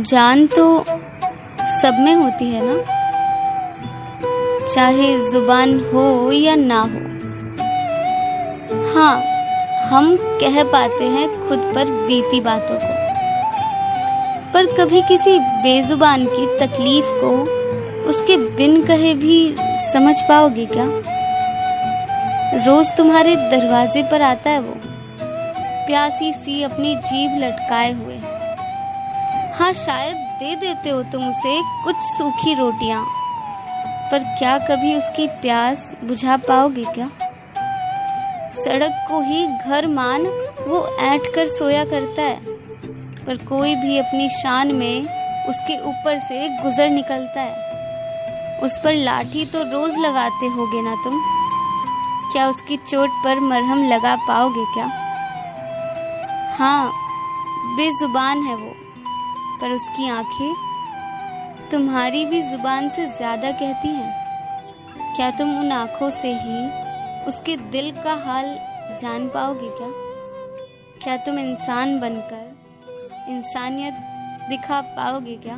जान तो सब में होती है ना? चाहे ज़ुबान हो या ना हो। हाँ हम कह पाते हैं खुद पर बीती बातों को। पर कभी किसी बेजुबान की तकलीफ़ को उसके बिन कहे भी समझ पाओगे क्या? रोज तुम्हारे दरवाजे पर आता है वो। प्यासी सी अपनी जीभ लटकाए हुए। हाँ शायद दे देते हो तुम उसे कुछ सूखी रोटियाँ। पर क्या कभी उसकी प्यास बुझा पाओगे क्या? सड़क को ही घर मान वो ऐठ कर सोया करता है। पर कोई भी अपनी शान में उसके ऊपर से गुजर निकलता है। उस पर लाठी तो रोज लगाते होगे ना तुम? क्या उसकी चोट पर मरहम लगा पाओगे क्या? हाँ बेजुबान है वो, पर उसकी आँखें तुम्हारी भी ज़ुबान से ज़्यादा कहती हैं। क्या तुम उन आँखों से ही उसके दिल का हाल जान पाओगे क्या? क्या तुम इंसान बनकर इंसानियत दिखा पाओगे क्या?